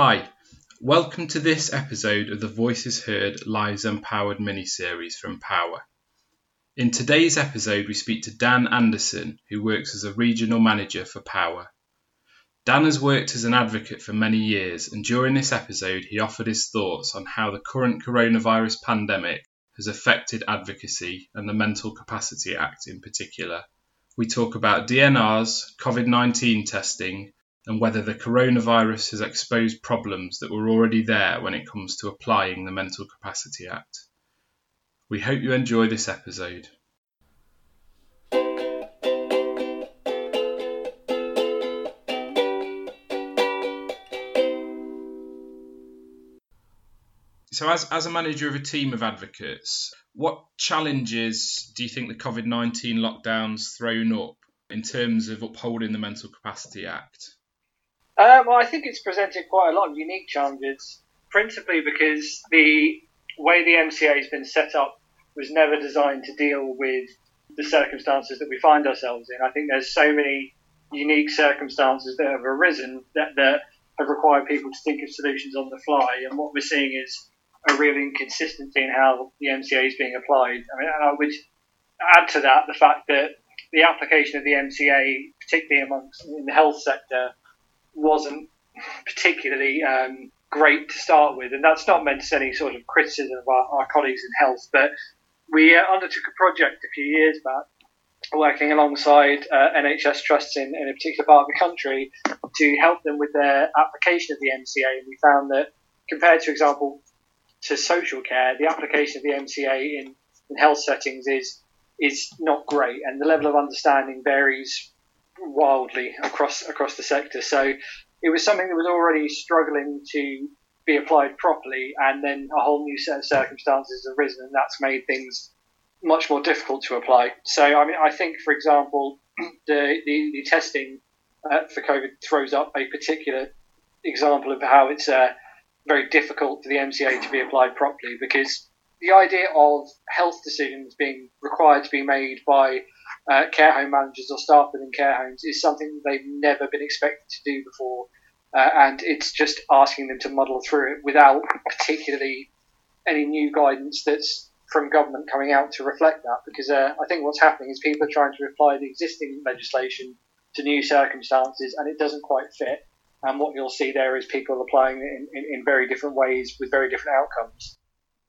Hi, welcome to this episode of the Voices Heard Lives Empowered mini-series from POhWER. In today's episode, we speak to Dan Anderson, who works as a regional manager for POhWER. Dan has worked as an advocate for many years, and during this episode, he offered his thoughts on how the current coronavirus pandemic has affected advocacy and the Mental Capacity Act in particular. We talk about DNRs, COVID 19 testing, and whether the coronavirus has exposed problems that were already there when it comes to applying the Mental Capacity Act. We hope you enjoy this episode. So, as, as a manager of a team of advocates, what challenges do you think the COVID 19 lockdowns thrown up in terms of upholding the Mental Capacity Act? Uh, well, I think it's presented quite a lot of unique challenges, principally because the way the MCA has been set up was never designed to deal with the circumstances that we find ourselves in. I think there's so many unique circumstances that have arisen that, that have required people to think of solutions on the fly. And what we're seeing is a real inconsistency in how the MCA is being applied. I mean, I would add to that the fact that the application of the MCA, particularly amongst in the health sector, wasn't particularly um, great to start with, and that's not meant to any sort of criticism of our, our colleagues in health, but we uh, undertook a project a few years back working alongside uh, NHS trusts in, in, a particular part of the country to help them with their application of the MCA. And we found that compared to example to social care, the application of the MCA in, in health settings is is not great, and the level of understanding varies wildly across across the sector. So it was something that was already struggling to be applied properly, and then a whole new set of circumstances have arisen, and that's made things much more difficult to apply. So I mean, I think, for example, the the, the testing uh, for COVID throws up a particular example of how it's uh, very difficult for the MCA to be applied properly because the idea of health decisions being required to be made by uh, care home managers or staff within care homes is something they've never been expected to do before. Uh, and it's just asking them to muddle through it without particularly any new guidance that's from government coming out to reflect that. Because uh, I think what's happening is people are trying to apply the existing legislation to new circumstances and it doesn't quite fit. And what you'll see there is people applying it in, in, in very different ways with very different outcomes.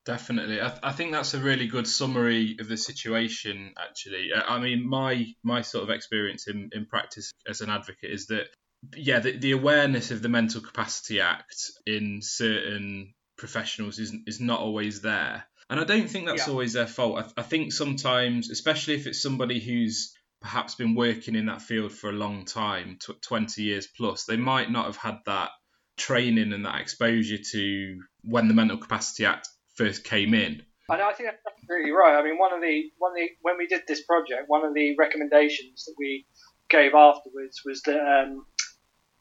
Definitely, I, th- I, think that's a really good summary of the situation. Actually, uh, I mean, my my sort of experience in, in practice as an advocate is that yeah, the, the awareness of the Mental Capacity Act in certain professionals is is not always there, and I don't think that's yeah. always their fault. I, I think sometimes, especially if it's somebody who's perhaps been working in that field for a long time, t- 20 years plus, they might not have had that training and that exposure to when the Mental Capacity Act first came in. And I think that's absolutely right. I mean, one of the one of the when we did this project, one of the recommendations that we gave afterwards was that um,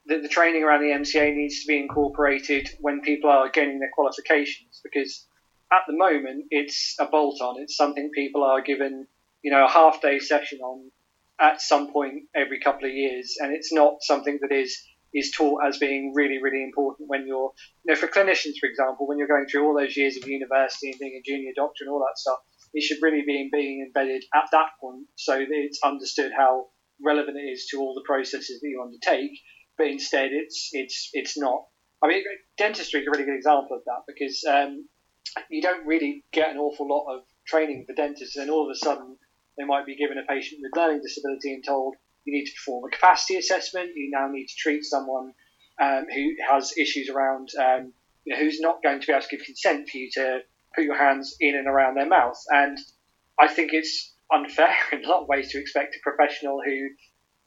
that the training around the MCA needs to be incorporated when people are gaining their qualifications because at the moment it's a bolt on. It's something people are given, you know, a half day session on at some point every couple of years, and it's not something that is is taught as being really, really important when you're, you know, for clinicians, for example, when you're going through all those years of university and being a junior doctor and all that stuff, it should really be being embedded at that point so that it's understood how relevant it is to all the processes that you undertake. But instead, it's it's it's not. I mean, dentistry is a really good example of that because um, you don't really get an awful lot of training for dentists, and all of a sudden they might be given a patient with learning disability and told you need to perform a capacity assessment. You now need to treat someone um, who has issues around, um, you know, who's not going to be able to give consent for you to put your hands in and around their mouth. And I think it's unfair in a lot of ways to expect a professional who,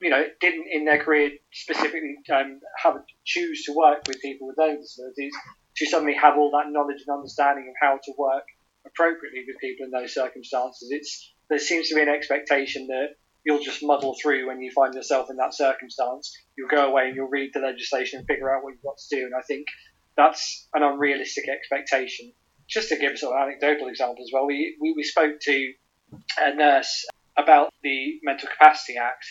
you know, didn't in their career specifically um, have choose to work with people with learning disabilities to suddenly have all that knowledge and understanding of how to work appropriately with people in those circumstances. It's there seems to be an expectation that you'll just muddle through when you find yourself in that circumstance. You'll go away and you'll read the legislation and figure out what you've got to do. And I think that's an unrealistic expectation. Just to give sort of anecdotal example as well, we, we, we spoke to a nurse about the Mental Capacity Act.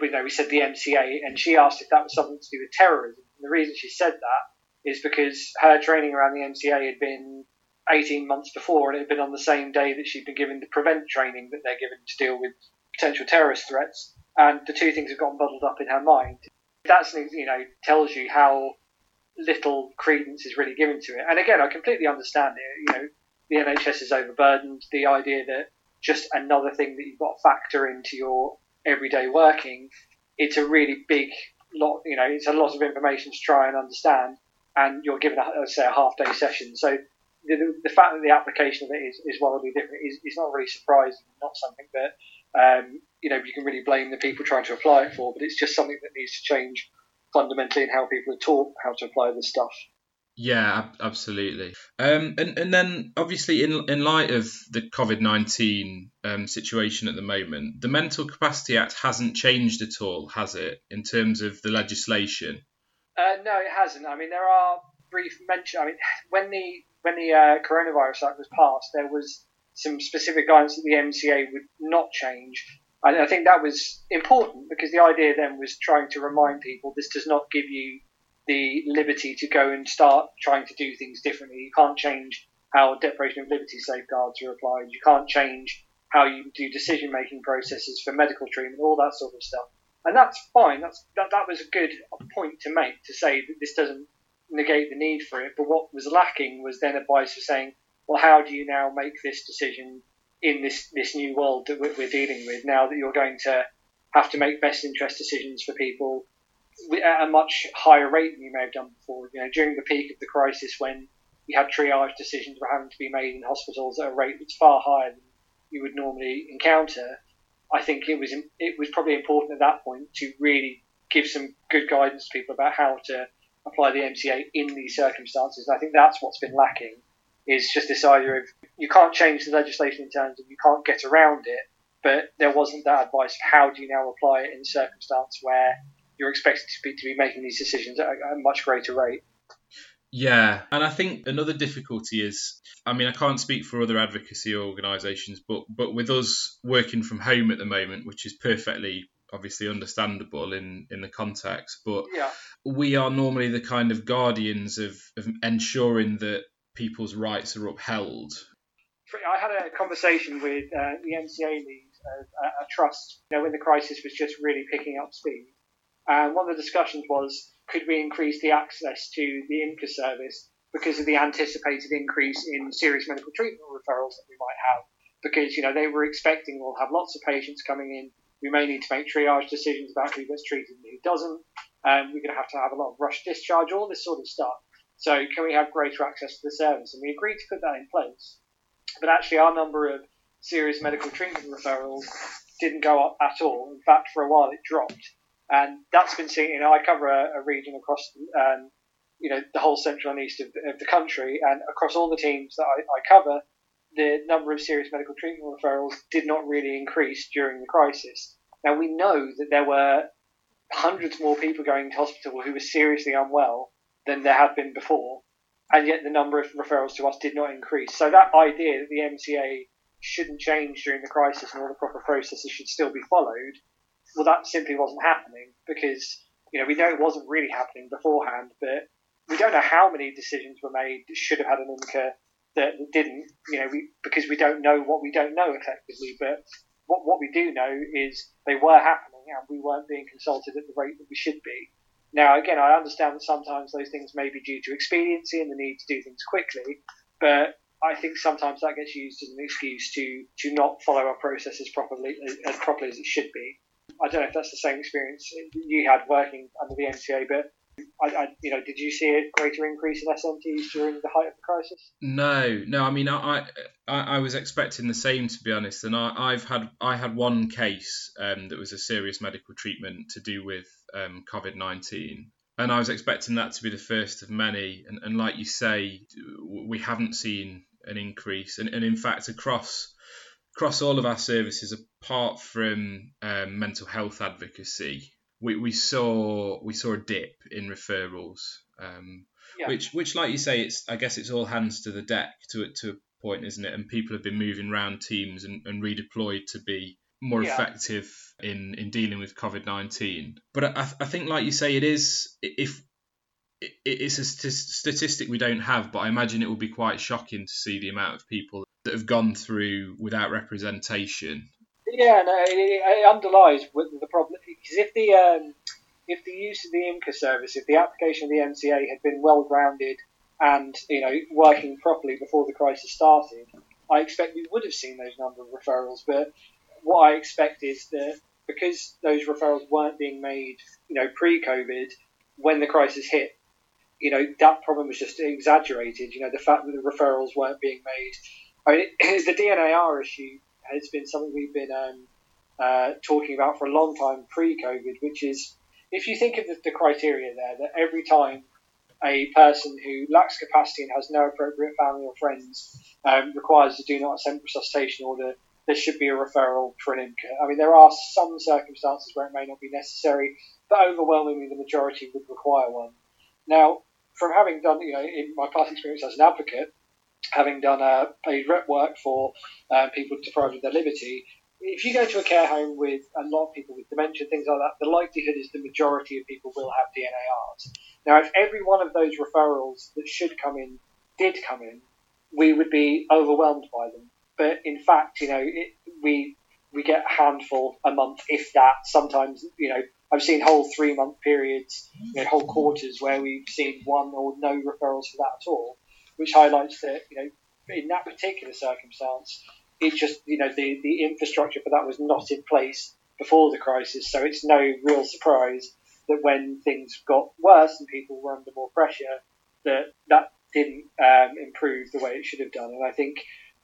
We, know, we said the MCA, and she asked if that was something to do with terrorism. And the reason she said that is because her training around the MCA had been 18 months before, and it had been on the same day that she'd been given the prevent training that they're given to deal with potential terrorist threats, and the two things have gotten muddled up in her mind. That's you know tells you how little credence is really given to it. And again, I completely understand it. You know, the NHS is overburdened. The idea that just another thing that you've got to factor into your everyday working, it's a really big lot. You know, it's a lot of information to try and understand, and you're given, a, say, a half day session. So the, the fact that the application of it is, is wildly different is, is not really surprising. Not something that um, you know you can really blame the people trying to apply it for, but it's just something that needs to change fundamentally in how people are taught how to apply this stuff. Yeah, absolutely. Um, and and then obviously in in light of the COVID nineteen um, situation at the moment, the Mental Capacity Act hasn't changed at all, has it, in terms of the legislation? Uh, no, it hasn't. I mean, there are brief mention. I mean, when the when the uh, coronavirus act was passed, there was some specific guidance that the MCA would not change. And I think that was important because the idea then was trying to remind people this does not give you the liberty to go and start trying to do things differently. You can't change how deprivation of liberty safeguards are applied. You can't change how you do decision making processes for medical treatment, all that sort of stuff. And that's fine. That's that, that was a good point to make to say that this doesn't negate the need for it. But what was lacking was then advice for saying, well, how do you now make this decision in this this new world that we're dealing with? Now that you're going to have to make best interest decisions for people at a much higher rate than you may have done before. You know, during the peak of the crisis, when you had triage decisions were having to be made in hospitals at a rate that's far higher than you would normally encounter, I think it was it was probably important at that point to really give some good guidance to people about how to apply the MCA in these circumstances. And I think that's what's been lacking is just this idea of you can't change the legislation in terms of you can't get around it, but there wasn't that advice of how do you now apply it in a circumstance where you're expected to be, to be making these decisions at a, a much greater rate. Yeah, and I think another difficulty is, I mean, I can't speak for other advocacy organisations, but but with us working from home at the moment, which is perfectly obviously understandable in in the context, but yeah. we are normally the kind of guardians of, of ensuring that people's rights are upheld. I had a conversation with uh, the MCA lead a, a trust, you know, when the crisis was just really picking up speed and one of the discussions was could we increase the access to the IMCA service because of the anticipated increase in serious medical treatment referrals that we might have? Because, you know, they were expecting we'll have lots of patients coming in. We may need to make triage decisions about who gets treated and who doesn't. Um, we're going to have to have a lot of rush discharge, all this sort of stuff. So, can we have greater access to the service? And we agreed to put that in place. But actually, our number of serious medical treatment referrals didn't go up at all. In fact, for a while, it dropped and that's been seen. You know, I cover a, a region across, um, you know, the whole central and east of, of, the country, and across all the teams that I, I, cover, the number of serious medical treatment referrals did not really increase during the crisis. Now we know that there were hundreds more people going to hospital who were seriously unwell than there had been before, and yet the number of referrals to us did not increase. So that idea that the MCA shouldn't change during the crisis and all the proper processes should still be followed well, that simply wasn't happening because you know we know it wasn't really happening beforehand, but we don't know how many decisions were made that should have had an IMCA that didn't. You know, we, because we don't know what we don't know effectively. But what what we do know is they were happening and we weren't being consulted at the rate that we should be. Now, again, I understand that sometimes those things may be due to expediency and the need to do things quickly, but I think sometimes that gets used as an excuse to to not follow our processes properly as properly as it should be. I don't know if that's the same experience you had working under the MCA, but I, I, you know, did you see a greater increase in SMTs during the height of the crisis? No, no. I mean, I, I, I was expecting the same to be honest, and I, have had I had one case um, that was a serious medical treatment to do with um, COVID nineteen, and I was expecting that to be the first of many. And, and like you say, we haven't seen an increase, and, and in fact, across across all of our services, apart from um, mental health advocacy, we, we saw we saw a dip in referrals, um, yeah. which which like you say, it's I guess it's all hands to the deck to to a point, isn't it? And people have been moving around teams and, and redeployed to be more yeah. effective in in dealing with COVID nineteen. But I, I think, like you say, it is if it, it's a st- statistic we don't have, but I imagine it will be quite shocking to see the amount of people that have gone through without representation. Yeah, no, it, it underlies the problem because if the um, if the use of the IMCA service, if the application of the MCA had been well grounded and you know working properly before the crisis started, I expect we would have seen those number of referrals. But what I expect is that because those referrals weren't being made, you know, pre-COVID, when the crisis hit, you know, that problem was just exaggerated. You know, the fact that the referrals weren't being made. I mean, the DNAR issue has been something we've been um, uh, talking about for a long time pre-COVID, which is if you think of the, the criteria there, that every time a person who lacks capacity and has no appropriate family or friends um, requires a do not attempt resuscitation order, there should be a referral for an IMCA. I mean, there are some circumstances where it may not be necessary, but overwhelmingly the majority would require one. Now, from having done, you know, in my past experience as an advocate, having done uh, paid rep work for uh, people deprived of their liberty, if you go to a care home with a lot of people with dementia, things like that, the likelihood is the majority of people will have DNARs. Now, if every one of those referrals that should come in did come in, we would be overwhelmed by them. But in fact, you know, it, we we get a handful a month, if that. Sometimes, you know, I've seen whole three month periods, you know, whole quarters where we've seen one or no referrals for that at all, which highlights that, you know, in that particular circumstance, it's just, you know, the, the infrastructure for that was not in place before the crisis. So it's no real surprise that when things got worse and people were under more pressure, that that didn't um, improve the way it should have done. And I think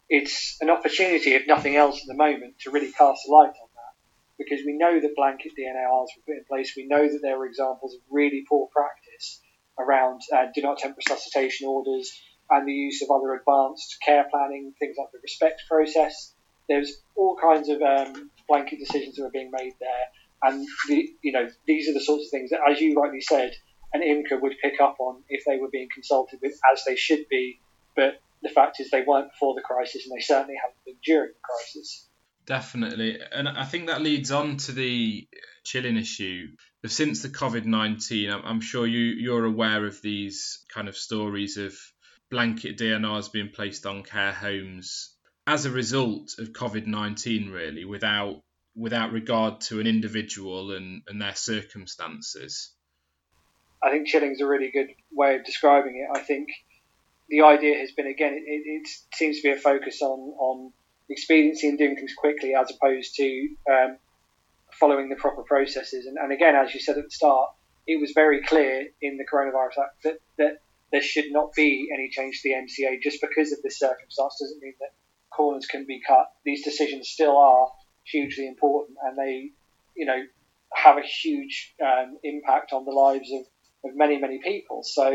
it's an opportunity, if nothing else, at the moment to really cast a light on that because we know that blanket DNARs were put in place. We know that there were examples of really poor practice around uh, do not attempt resuscitation orders and the use of other advanced care planning, things like the respect process. There's all kinds of um, blanket decisions that are being made there, and the, you know these are the sorts of things that, as you rightly said, an IMCA would pick up on if they were being consulted with, as they should be. But the fact is, they weren't before the crisis, and they certainly haven't been during the crisis. Definitely, and I think that leads on to the chilling issue. Since the COVID nineteen, I'm sure you you're aware of these kind of stories of blanket DNRs being placed on care homes as a result of COVID nineteen, really, without without regard to an individual and, and their circumstances. I think chilling's a really good way of describing it. I think the idea has been again, it, it seems to be a focus on on expediency and doing things quickly as opposed to um, following the proper processes. And, and again, as you said at the start, it was very clear in the Coronavirus Act that, that there should not be any change to the MCA just because of this circumstance doesn't mean that corners can be cut. These decisions still are hugely important and they, you know, have a huge um, impact on the lives of, of many, many people. So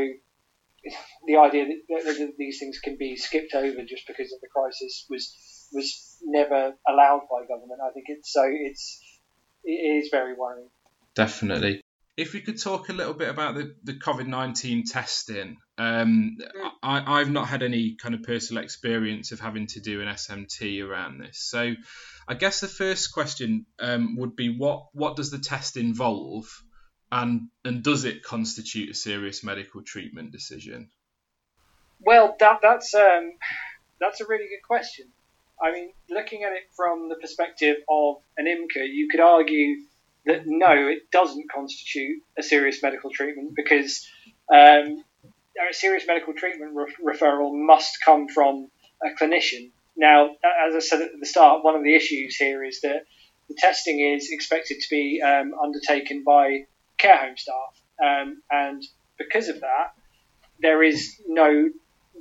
the idea that, that, these things can be skipped over just because of the crisis was was never allowed by government. I think it's so it's it is very worrying. Definitely if we could talk a little bit about the, the COVID 19 testing. Um. I, I've not had any kind of personal experience of having to do an SMT around this. So I guess the first question um, would be what, what does the test involve and, and does it constitute a serious medical treatment decision? Well, that, that's, um, that's a really good question. I mean, looking at it from the perspective of an IMCA, you could argue that no, it doesn't constitute a serious medical treatment because um, a serious medical treatment re- referral must come from a clinician. Now, as I said at the start, one of the issues here is that the testing is expected to be um, undertaken by care home staff, um, and because of that, there is no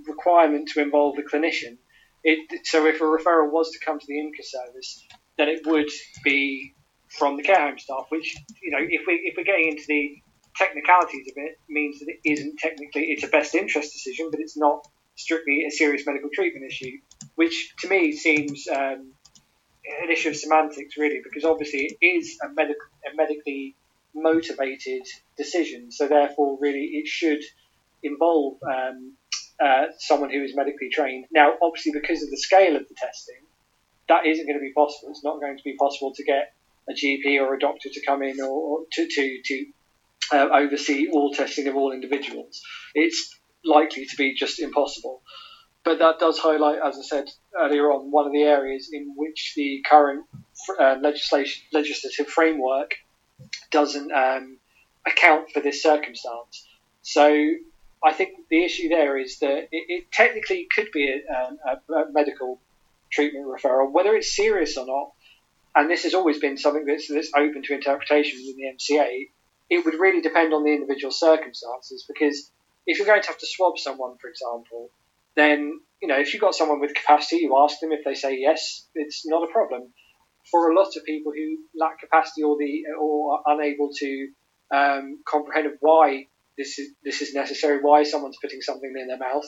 requirement to involve the clinician. It, so, if a referral was to come to the IMCA service, then it would be from the care home staff, which you know, if we if we're getting into the technicalities of it, means that it isn't technically it's a best interest decision, but it's not strictly a serious medical treatment issue, which to me seems um, an issue of semantics really, because obviously it is a medical a medically motivated decision, so therefore really it should involve um, uh, someone who is medically trained. Now, obviously, because of the scale of the testing, that isn't going to be possible. It's not going to be possible to get a GP or a doctor to come in or, or to, to, to uh, oversee all testing of all individuals. It's likely to be just impossible. But that does highlight, as I said earlier on, one of the areas in which the current uh, legislation, legislative framework doesn't um, account for this circumstance. So I think the issue there is that it, it technically could be a, a, a, medical treatment referral, whether it's serious or not. And this has always been something that's, that's open to interpretation within the MCA. It would really depend on the individual circumstances because if you're going to have to swab someone, for example, then you know if you've got someone with capacity, you ask them if they say yes, it's not a problem. For a lot of people who lack capacity or the or are unable to um, comprehend why this is this is necessary, why someone's putting something in their mouth,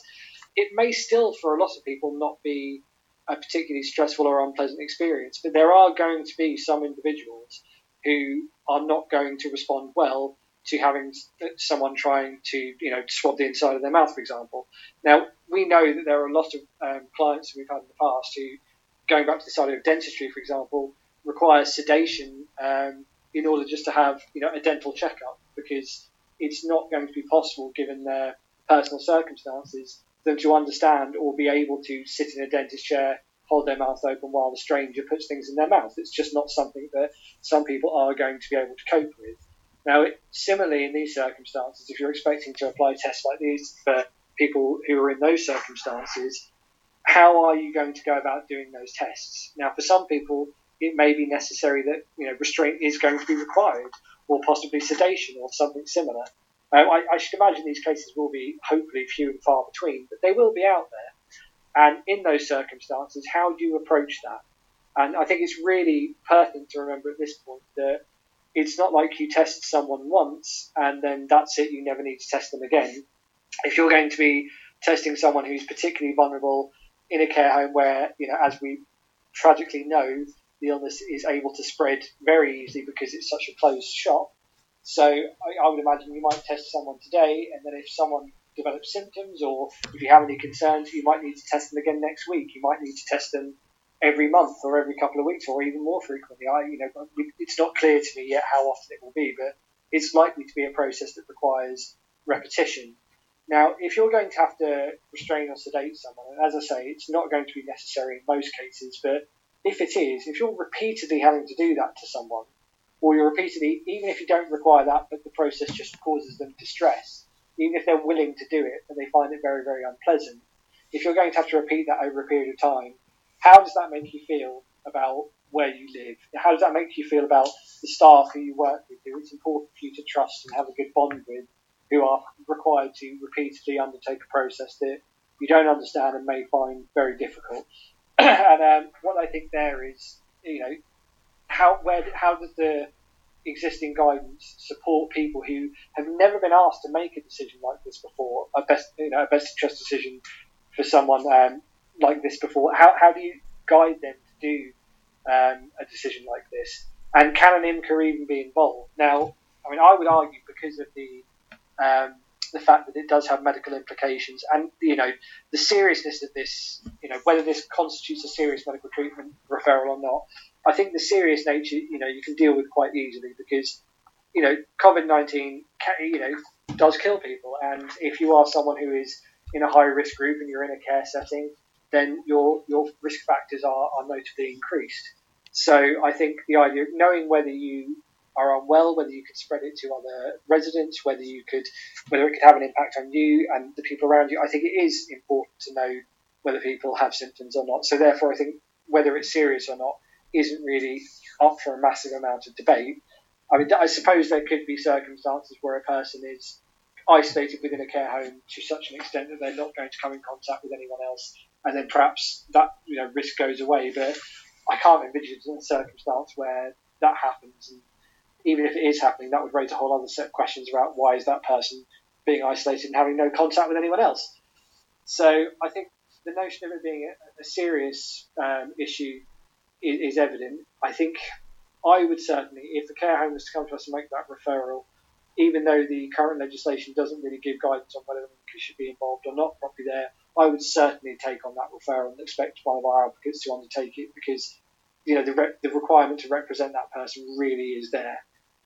it may still for a lot of people not be a particularly stressful or unpleasant experience. But there are going to be some individuals who are not going to respond well to having someone trying to, you know, swab the inside of their mouth, for example. Now, we know that there are a lot of um, clients we've had in the past who, going back to the side of dentistry, for example, require sedation um, in order just to have, you know, a dental checkup because it's not going to be possible given their personal circumstances for them to understand or be able to sit in a dentist chair, hold their mouth open while the stranger puts things in their mouth. It's just not something that some people are going to be able to cope with. Now, similarly, in these circumstances, if you're expecting to apply tests like these for people who are in those circumstances, how are you going to go about doing those tests? Now, for some people, it may be necessary that you know restraint is going to be required, or possibly sedation or something similar. Uh, I, I, should imagine these cases will be hopefully few and far between, but they will be out there. And in those circumstances, how do you approach that? And I think it's really pertinent to remember at this point that it's not like you test someone once and then that's it, you never need to test them again. If you're going to be testing someone who's particularly vulnerable in a care home where, you know, as we tragically know, the illness is able to spread very easily because it's such a closed shop. So I, I would imagine you might test someone today, and then if someone develops symptoms or if you have any concerns, you might need to test them again next week. You might need to test them every month or every couple of weeks or even more frequently. I, you know, it's not clear to me yet how often it will be, but it's likely to be a process that requires repetition. Now, if you're going to have to restrain or sedate someone, and as I say, it's not going to be necessary in most cases, but if it is, if you're repeatedly having to do that to someone, or you're repeatedly, even if you don't require that, but the process just causes them distress, even if they're willing to do it, and they find it very, very unpleasant, if you're going to have to repeat that over a period of time, how does that make you feel about where you live? How does that make you feel about the staff who you work with, who it's important for you to trust and have a good bond with, who are required to repeatedly undertake a process that you don't understand and may find very difficult? and um, what I think there is, you know, how where how does the existing guidance support people who have never been asked to make a decision like this before, a best you know a best interest decision for someone um, like this before? How how do you guide them to do um, a decision like this? And can an IMCA even be involved? Now, I mean, I would argue because of the um, the fact that it does have medical implications and you know the seriousness of this you know whether this constitutes a serious medical treatment referral or not i think the serious nature you know you can deal with quite easily because you know covid-19 you know does kill people and if you are someone who is in a high risk group and you're in a care setting then your your risk factors are, are notably increased so i think the idea of knowing whether you are unwell, whether you could spread it to other residents, whether you could, whether it could have an impact on you and the people around you. I think it is important to know whether people have symptoms or not. So therefore, I think whether it's serious or not isn't really up for a massive amount of debate. I mean, I suppose there could be circumstances where a person is isolated within a care home to such an extent that they're not going to come in contact with anyone else, and then perhaps that you know risk goes away. But I can't envision a circumstance where that happens and even if it is happening, that would raise a whole other set of questions about why is that person being isolated and having no contact with anyone else. So I think the notion of it being a, a serious um, issue is, is, evident. I think I would certainly, if the care home was to come to us and make that referral, even though the current legislation doesn't really give guidance on whether we should be involved or not properly there, I would certainly take on that referral and expect one of our advocates to undertake it because you know the, re- the requirement to represent that person really is there.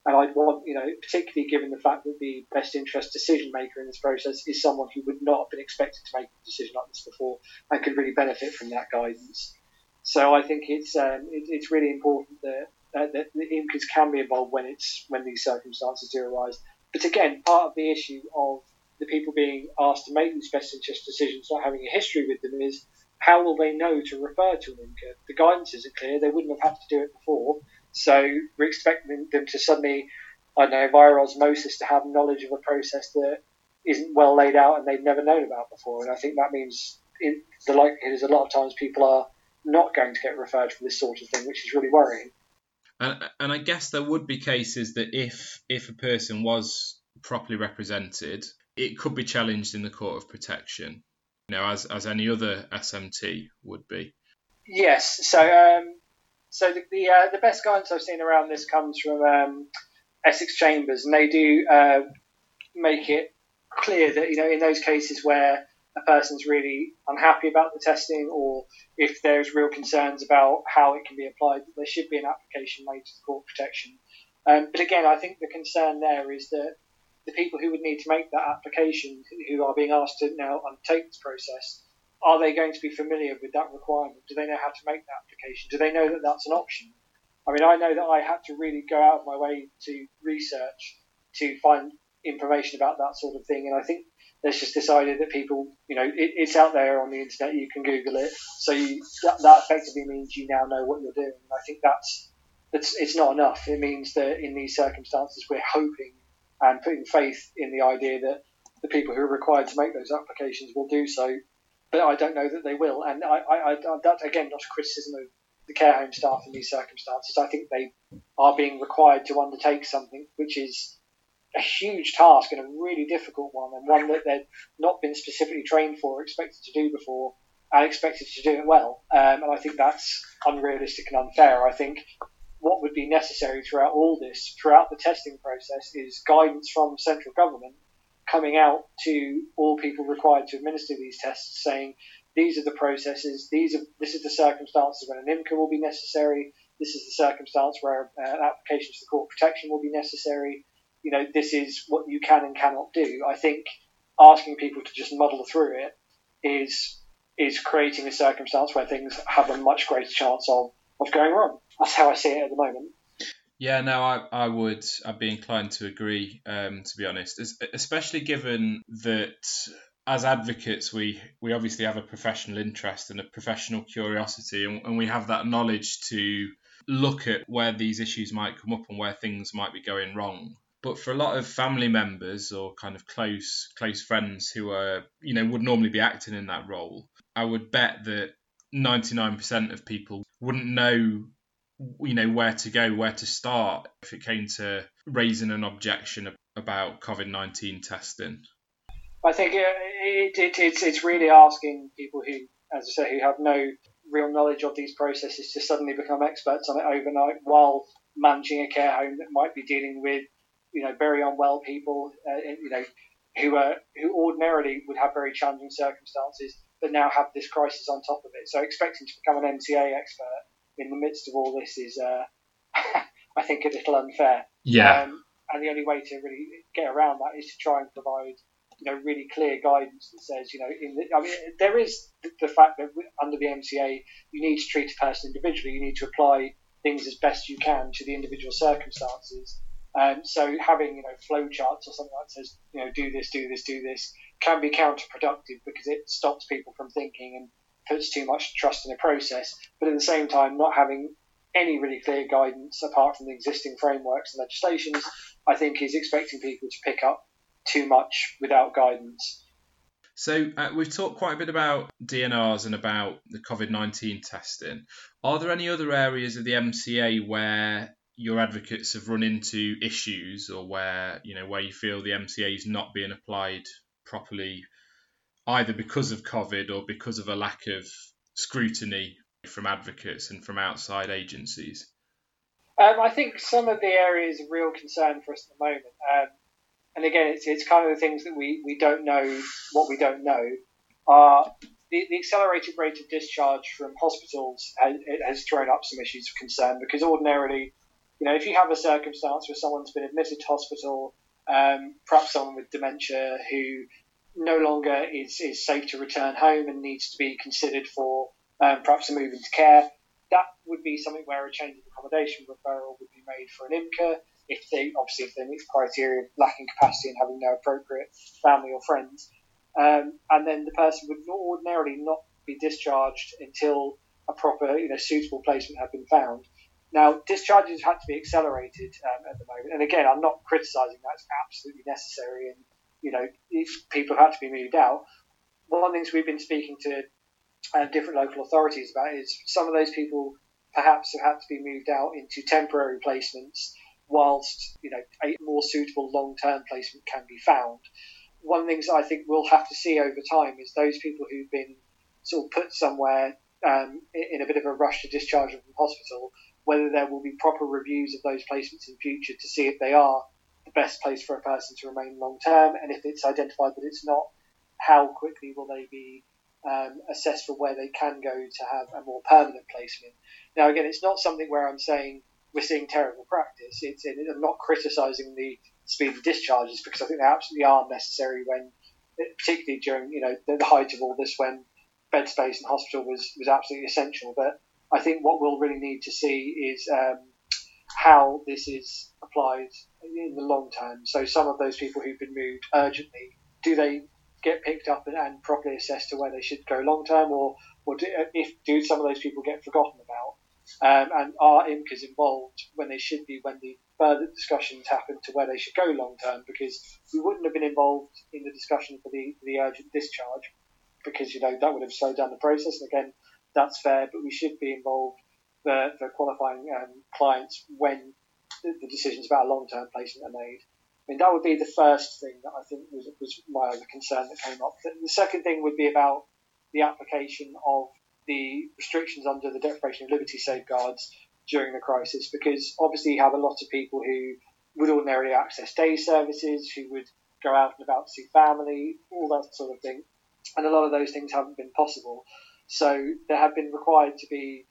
And I'd want, you know, particularly given the fact that the best interest decision maker in this process is someone who would not have been expected to make a decision like this before and could really benefit from that guidance. So I think it's um, it, it's really important that, uh, that the IMCAs can be involved when it's when these circumstances do arise. But again, part of the issue of the people being asked to make these best interest decisions not having a history with them is how will they know to refer to an IMCA? The guidance isn't clear. They wouldn't have had to do it before. So we're expecting them to suddenly, I know, via osmosis, to have knowledge of a process that isn't well laid out and they've never known about before. And I think that means it, the likelihood is a lot of times people are not going to get referred for this sort of thing, which is really worrying. And, and I guess there would be cases that if if a person was properly represented, it could be challenged in the court of protection, you know, as as any other SMT would be. Yes. So um, so the the, uh, the, best guidance I've seen around this comes from um, Essex Chambers, and they do uh, make it clear that you know in those cases where a person's really unhappy about the testing or if there's real concerns about how it can be applied, there should be an application made to the court protection. Um, but again, I think the concern there is that the people who would need to make that application, who are being asked to now undertake this process, are they going to be familiar with that requirement? Do they know how to make that application? Do they know that that's an option? I mean, I know that I had to really go out of my way to research to find information about that sort of thing, and I think there's just this idea that people, you know, it, it's out there on the internet. You can Google it, so you, that, that, effectively means you now know what you're doing. And I think that's it's it's not enough. It means that in these circumstances, we're hoping and putting faith in the idea that the people who are required to make those applications will do so. But I don't know that they will, and I, I, I that's again not a criticism of the care home staff in these circumstances. I think they are being required to undertake something which is a huge task and a really difficult one, and one that they've not been specifically trained for or expected to do before, and expected to do it well. Um, and I think that's unrealistic and unfair. I think what would be necessary throughout all this, throughout the testing process, is guidance from central government coming out to all people required to administer these tests, saying these are the processes, these are this is the circumstances when an IMCA will be necessary, this is the circumstance where uh, an application to the court protection will be necessary, you know, this is what you can and cannot do. I think asking people to just muddle through it is is creating a circumstance where things have a much greater chance of, of going wrong. That's how I see it at the moment. Yeah, no, I, I would I'd be inclined to agree. Um, to be honest, especially given that as advocates, we we obviously have a professional interest and a professional curiosity, and, and we have that knowledge to look at where these issues might come up and where things might be going wrong. But for a lot of family members or kind of close close friends who are you know would normally be acting in that role, I would bet that 99% of people wouldn't know you know where to go, where to start if it came to raising an objection about COVID 19 testing. I think it, it, it's, it's really asking people who, as I say, who have no real knowledge of these processes to suddenly become experts on it overnight while managing a care home that might be dealing with you know, very unwell people, uh, you know, who are who ordinarily would have very challenging circumstances, but now have this crisis on top of it. So expecting to become an MCA expert in the midst of all this is, uh, I think, a little unfair. Yeah. Um, and the only way to really get around that is to try and provide, you know, really clear guidance that says, you know, in the, I mean, there is the fact that under the MCA you need to treat a person individually. You need to apply things as best you can to the individual circumstances. Um, so having you know flow charts or something that says you know do this, do this, do this can be counterproductive because it stops people from thinking and puts too much trust in the process. But at the same time, not having any really clear guidance apart from the existing frameworks and legislations, I think is expecting people to pick up too much without guidance. So uh, we've talked quite a bit about DNRs and about the COVID nineteen testing. Are there any other areas of the MCA where your advocates have run into issues or where you know where you feel the MCA is not being applied properly, either because of COVID or because of a lack of scrutiny from advocates and from outside agencies? Um, I think some of the areas of real concern for us at the moment, um, and again, it's, it's kind of the things that we, we don't know what we don't know, are the, the accelerated rate of discharge from hospitals has, has thrown up some issues of concern because ordinarily you know, if you have a circumstance where someone's been admitted to hospital, um, perhaps someone with dementia who no longer is, is safe to return home and needs to be considered for um, perhaps a move into care, that would be something where a change of accommodation referral would be made for an IMCA if they obviously if they meet the criteria of lacking capacity and having no appropriate family or friends. Um, and then the person would ordinarily not be discharged until a proper, you know, suitable placement had been found. Now, discharges have had to be accelerated um, at the moment, and again, I'm not criticising that; it's absolutely necessary, and you know, if people have had to be moved out. One of the things we've been speaking to uh, different local authorities about is some of those people perhaps have had to be moved out into temporary placements whilst you know a more suitable long-term placement can be found. One of the things I think we'll have to see over time is those people who've been sort of put somewhere um, in a bit of a rush to discharge them from hospital, whether there will be proper reviews of those placements in future to see if they are the best place for a person to remain long term, and if it's identified that it's not, how quickly will they be um, assessed for where they can go to have a more permanent placement. Now, again, it's not something where I'm saying we're seeing terrible practice. It's, I'm not criticising the speed of discharges because I think they absolutely are necessary when, particularly during you know the, the height of all this when bed space in hospital was, was absolutely essential. But I think what we'll really need to see is um, how this is applied in the long term. So some of those people who've been moved urgently, do they get picked up and, and properly assessed to where they should go long term, or, or do, if do some of those people get forgotten about? Um, and are IMCAs involved when they should be when the further discussions happen to where they should go long term? Because we wouldn't have been involved in the discussion for the, the urgent discharge because you know that would have slowed down the process. And again, that's fair, but we should be involved for, for qualifying um, clients when the, the decisions about a long term placement are made. I mean, that would be the first thing that I think was, was my concern that came up. The, the second thing would be about the application of the restrictions under the Deprivation of liberty safeguards during the crisis, because obviously you have a lot of people who would ordinarily access day services, who would go out and about to see family, all that sort of thing, and a lot of those things haven't been possible. So there have been required to be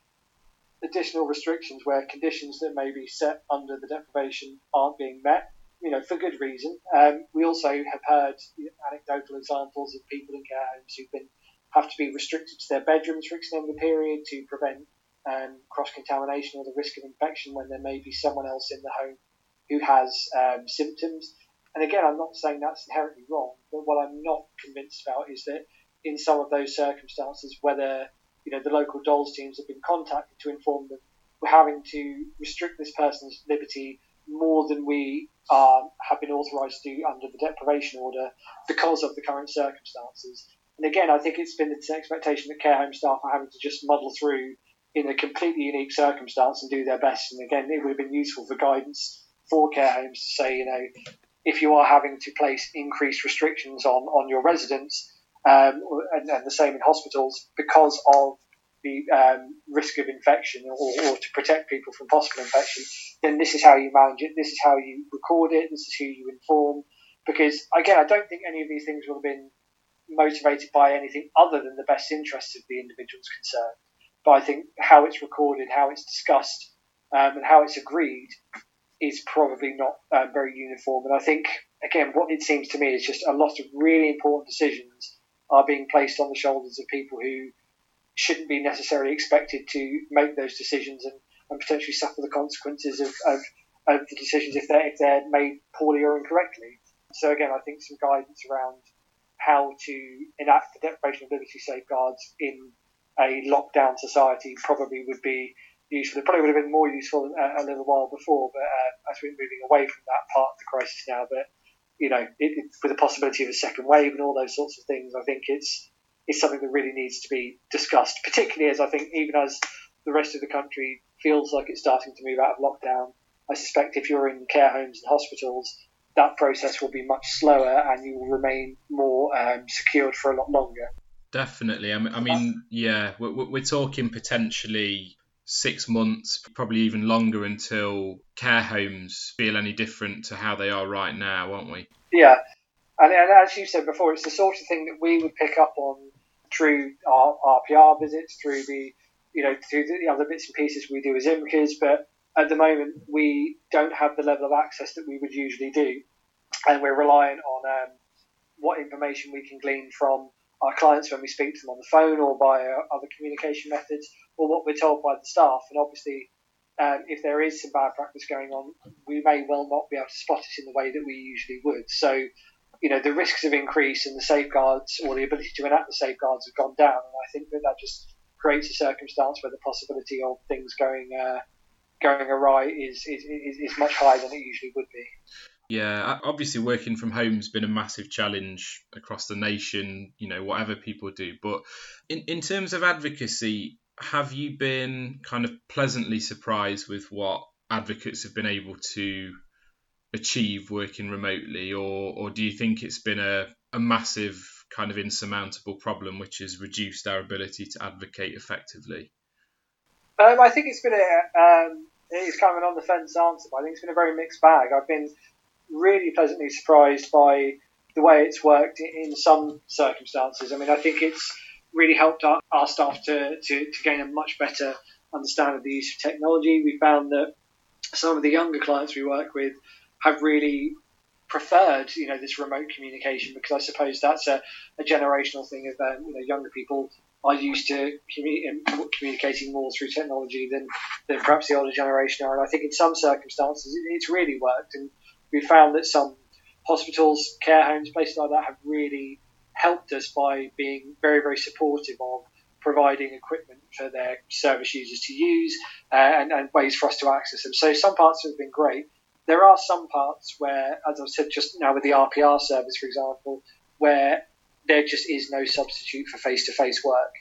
additional restrictions where conditions that may be set under the deprivation aren't being met you know, for good reason. Um, we also have heard anecdotal examples of people in care homes who've been have to be restricted to their bedrooms for extended period to prevent um, cross contamination or the risk of infection when there may be someone else in the home who has um, symptoms. And again, I'm not saying that's inherently wrong, but what I'm not convinced about is that in some of those circumstances, whether you know the local DoLS teams have been contacted to inform them we're having to restrict this person's liberty more than we um, have been authorised to do under the deprivation order because of the current circumstances. And again, I think it's been the expectation that care home staff are having to just muddle through in a completely unique circumstance and do their best. And again, it would have been useful for guidance for care homes to say, you know, if you are having to place increased restrictions on, on your residents, um, and, and the same in hospitals, because of the um, risk of infection or, or, to protect people from possible infection, then this is how you manage it. This is how you record it. This is who you inform. Because again, I don't think any of these things would have been motivated by anything other than the best interests of the individuals concerned. But I think how it's recorded, how it's discussed, um, and how it's agreed is probably not um, very uniform. And I think again, what it seems to me is just a lot of really important decisions are being placed on the shoulders of people who shouldn't be necessarily expected to make those decisions and, and potentially suffer the consequences of, of, of the decisions if they're, if they're made poorly or incorrectly. So again, I think some guidance around how to enact the deprivation of liberty safeguards in a lockdown society probably would be useful. It probably would have been more useful a, a little while before, but uh, as we're moving away from that part of the crisis now, but you know, it, it, with the possibility of a second wave and all those sorts of things, I think it's is something that really needs to be discussed, particularly as I think even as the rest of the country feels like it's starting to move out of lockdown. I suspect if you're in care homes and hospitals, that process will be much slower and you will remain more um, secured for a lot longer. Definitely. I mean, yeah, we're, we're talking potentially six months, probably even longer until care homes feel any different to how they are right now, aren't we? Yeah. And, and as you said before, it's the sort of thing that we would pick up on through our, our PR visits, through the you know through the other bits and pieces we do as IMCAs, but at the moment we don't have the level of access that we would usually do, and we're relying on um, what information we can glean from our clients when we speak to them on the phone or by other communication methods, or what we're told by the staff. And obviously, um, if there is some bad practice going on, we may well not be able to spot it in the way that we usually would. So, you know, the risks have increased and the safeguards or the ability to enact the safeguards have gone down. And I think that that just creates a circumstance where the possibility of things going uh, going awry is, is, is, is much higher than it usually would be. Yeah, obviously working from home has been a massive challenge across the nation, you know, whatever people do. But in, in terms of advocacy, have you been kind of pleasantly surprised with what advocates have been able to achieve working remotely, or, or do you think it's been a, a massive kind of insurmountable problem which has reduced our ability to advocate effectively? Um, I think it's been a um, it's kind of an on the fence answer, but I think it's been a very mixed bag. I've been really pleasantly surprised by the way it's worked in some circumstances. I mean, I think it's really helped our, our staff to, to, to gain a much better understanding of the use of technology. We found that some of the younger clients we work with have really preferred, you know, this remote communication because I suppose that's a, a generational thing of, um, you know, younger people are used to um, communicating more through technology than, than perhaps the older generation are. And I think in some circumstances it's really worked. And we found that some hospitals, care homes, places like that have really helped us by being very, very supportive of providing equipment for their service users to use uh, and, and, ways for us to access them. So some parts have been great. There are some parts where, as I've said just now with the RPR service, for example, where there just is no substitute for face-to-face work.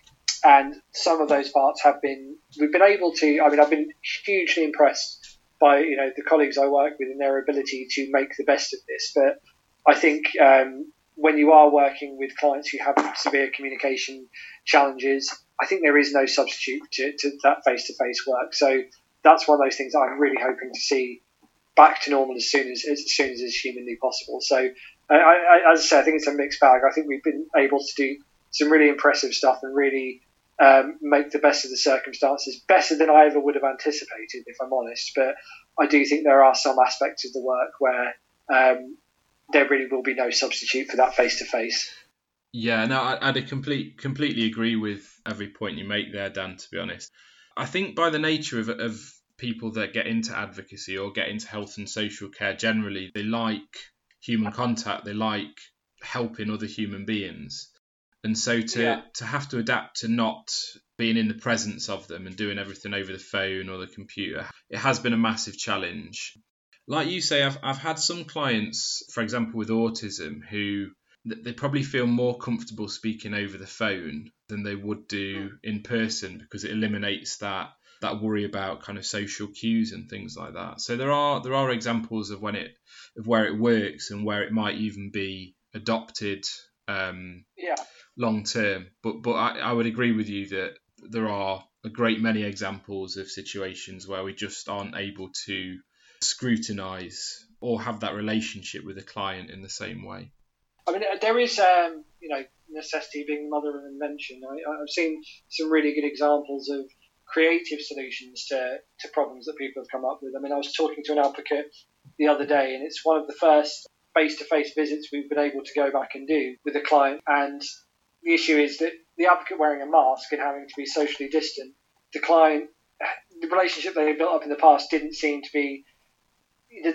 And some of those parts have been, we've been able to, I mean, I've been hugely impressed by you know the colleagues I work with and their ability to make the best of this. But I think um, when you are working with clients who have severe communication challenges, I think there is no substitute to, to that face-to-face work. So that's one of those things I'm really hoping to see back to normal as soon as as soon as is humanly possible. So I, I, as I say, I think it's a mixed bag. I think we've been able to do some really impressive stuff and really um, make the best of the circumstances, better than I ever would have anticipated, if I'm honest. But I do think there are some aspects of the work where um, there really will be no substitute for that face to face. Yeah, no, I, would complete, completely agree with every point you make there, Dan. To be honest, I think by the nature of, of people that get into advocacy or get into health and social care generally, they like human contact. They like helping other human beings and so to yeah. to have to adapt to not being in the presence of them and doing everything over the phone or the computer it has been a massive challenge like you say i've, I've had some clients for example with autism who they probably feel more comfortable speaking over the phone than they would do hmm. in person because it eliminates that that worry about kind of social cues and things like that so there are there are examples of when it of where it works and where it might even be adopted um, yeah long term. But but I, I would agree with you that there are a great many examples of situations where we just aren't able to scrutinize or have that relationship with a client in the same way. I mean, there is, um, you know, necessity being the mother of invention. I, I've seen some really good examples of creative solutions to, to problems that people have come up with. I mean, I was talking to an advocate the other day, and it's one of the first face to face visits we've been able to go back and do with the client. And the issue is that the advocate wearing a mask and having to be socially distant, the client, the relationship they had built up in the past didn't seem to be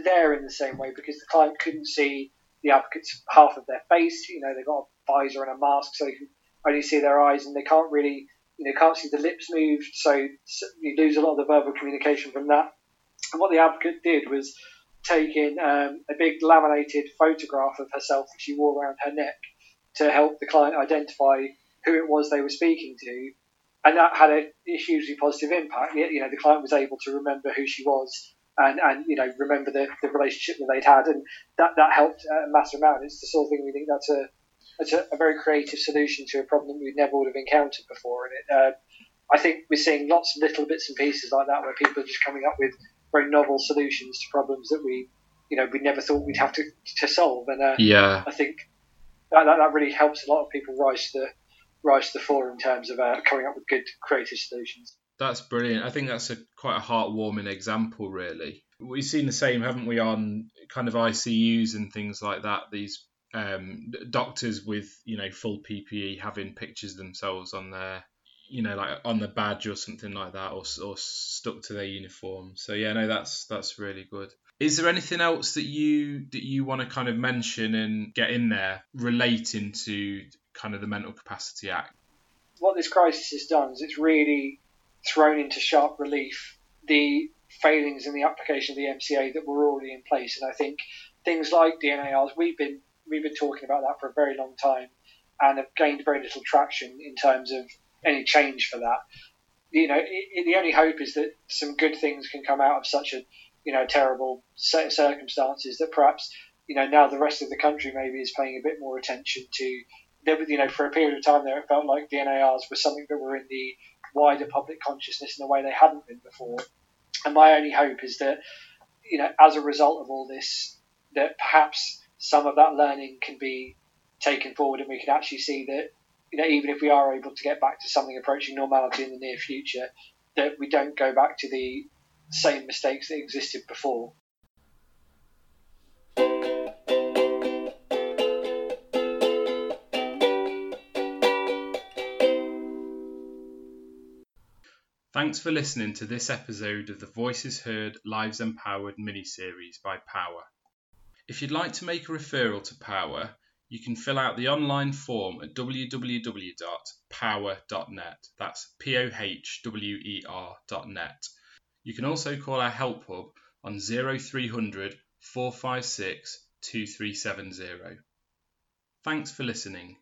there in the same way because the client couldn't see the advocate's half of their face. You know, they've got a visor and a mask, so they can only see their eyes, and they can't really, you know, can't see the lips moved. So you lose a lot of the verbal communication from that. And what the advocate did was take in um, a big laminated photograph of herself that she wore around her neck to help the client identify who it was they were speaking to, and that had a, a hugely positive impact. You know, the client was able to remember who she was and, and you know remember the, the relationship that they'd had, and that that helped a massive amount. It's the sort of thing we think that's a that's a, a very creative solution to a problem that we never would have encountered before. And it, uh, I think we're seeing lots of little bits and pieces like that where people are just coming up with very novel solutions to problems that we you know we never thought we'd have to to solve. And uh, yeah, I think that, that, that really helps a lot of people rise to the rise to the fore in terms of uh, coming up with good creative solutions. That's brilliant. I think that's a quite a heartwarming example, really. We've seen the same, haven't we, on kind of ICUs and things like that. These um, doctors with you know full PPE having pictures themselves on their you know like on the badge or something like that, or, or stuck to their uniform. So yeah, no, that's that's really good. Is there anything else that you that you want to kind of mention and get in there relating to kind of the Mental Capacity Act? What this crisis has done is it's really thrown into sharp relief the failings in the application of the MCA that were already in place. And I think things like DNARs, we've been we've been talking about that for a very long time, and have gained very little traction in terms of any change for that. You know, it, the only hope is that some good things can come out of such a you know terrible set of circumstances that perhaps you know now the rest of the country maybe is paying a bit more attention to. There, you know, for a period of time there, it felt like DNARs were something that were in the wider public consciousness in a way they hadn't been before. And my only hope is that, you know, as a result of all this, that perhaps some of that learning can be taken forward and we can actually see that, you know, even if we are able to get back to something approaching normality in the near future, that we don't go back to the same mistakes that existed before. Thanks for listening to this episode of the Voices Heard Lives Empowered mini-series by POhWER. If you'd like to make a referral to POhWER, you can fill out the online form at www.pohwer.net. That's P O H W E R.net. You can also call our help hub on 0300 456 2370. Thanks for listening.